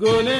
گل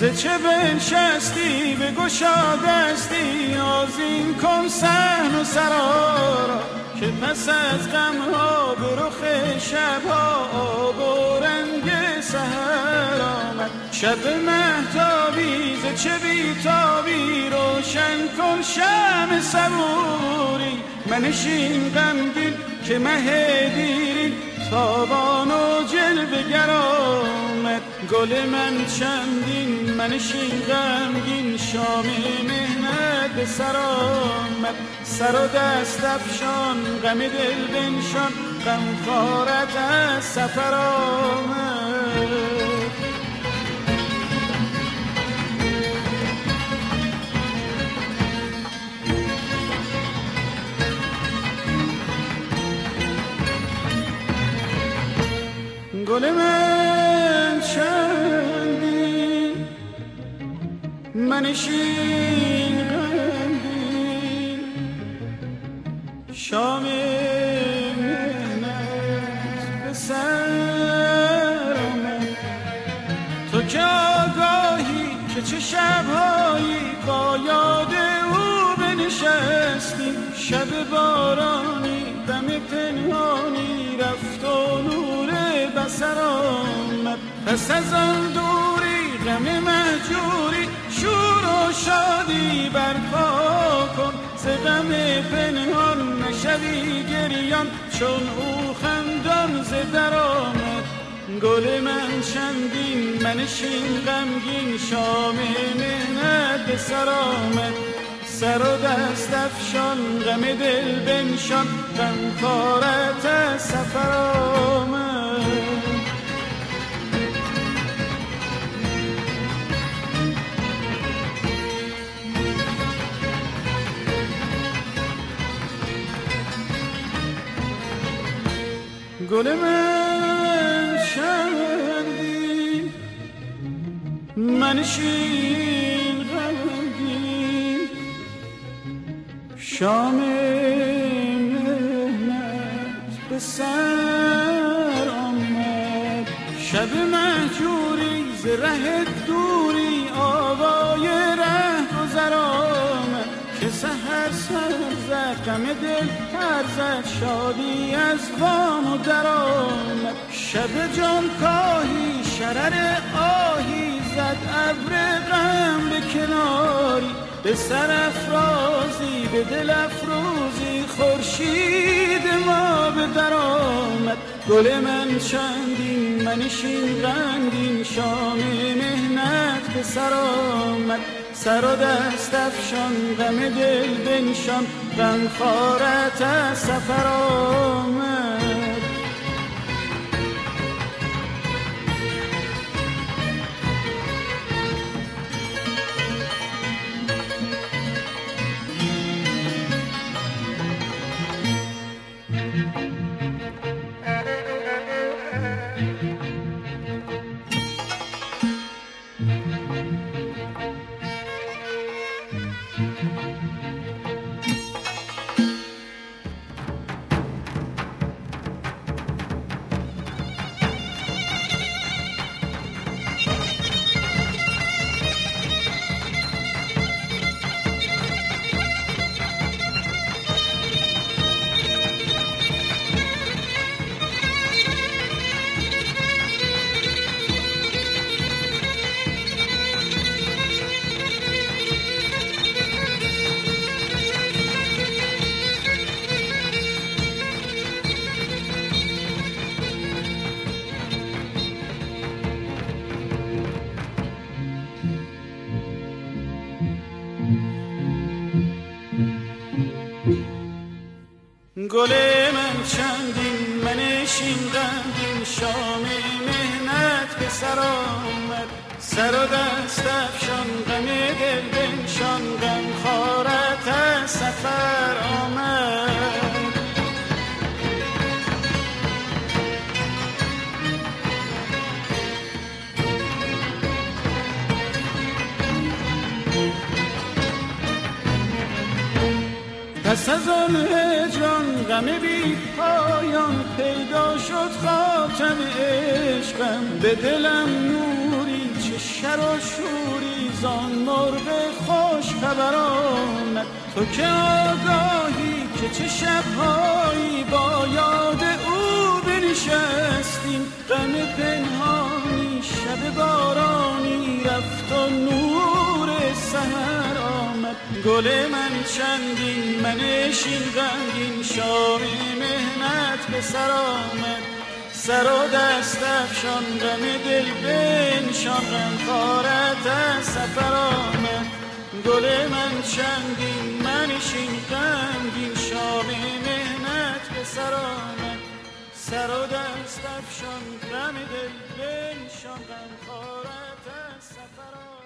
ز چه بنشستی؟ به گشا دستی. آزین کن سحن و سرارا که پس از غمها به رخ شبها آب و رنگ سهر آمد. شب مهتابی ز چه بیتابی؟ روشن کن شم صبوری. منشین غمگین که مه دیری تابان گل من چندین منشین غمگین شام مهنت به سر آمد. سر و دست افشان غم دل بنشان غم خارت از سفر آمد. من چندی؟ منشین غمگین شام مهنت به سر آمد تو که آگاهی که چه شبهایی با یاد او بنشستی. شب بارانی دم پنهانی رفت و نور بسر آمد پس از آن دوری غم مهجوری شور و شادی برپا کن. ز غم پنهان نشوی گریان. چون او خندان ز در آمد گل من چندین منشین غمگین شام مهنت به سر آمد سر و دست افشان غم دل بنشان. غم کارت سفر آمد گل من چندی منشین غمگین شام مهنت به سر آمد. شب مهجوری ز ره که سهر سر زد غم دل پر زد شادی از بام و در آمد شب جان کاهی شرر آهی زد ابر غم به کناری. به سر افرازی به دل افروزی خورشید ما به در آمد. گل من چندین منشین غمگین شام مهنت به سر آمد. سر و دست افشان غم دل بنشان غم خارت از گل من چندین منشین غمگین شام مهنت به سر آمد. سر و دست افشان غم دل بنشان غم خارت از سفر آمد. پس از آن هجران غم بی پایان پیدا شد خاتم عشقم. به دلم نوری چه شر و شوری زان مرغ خوش خبر آمد تو که آگاهی که چه شبهایی با یاد او بنشستیم. غم پنهانی شب بارانی رفت و نور سهر گل من چندین منشین غمگین شامی مهنت به سر آمد. سر و دست افشان غم دل بنشان غم خارت از سفر آمد. گل من چندین منشین غمگین شامی مهنت به سر آمد. سر و دست افشان غم دل بنشان غم خارت از سفر آمد.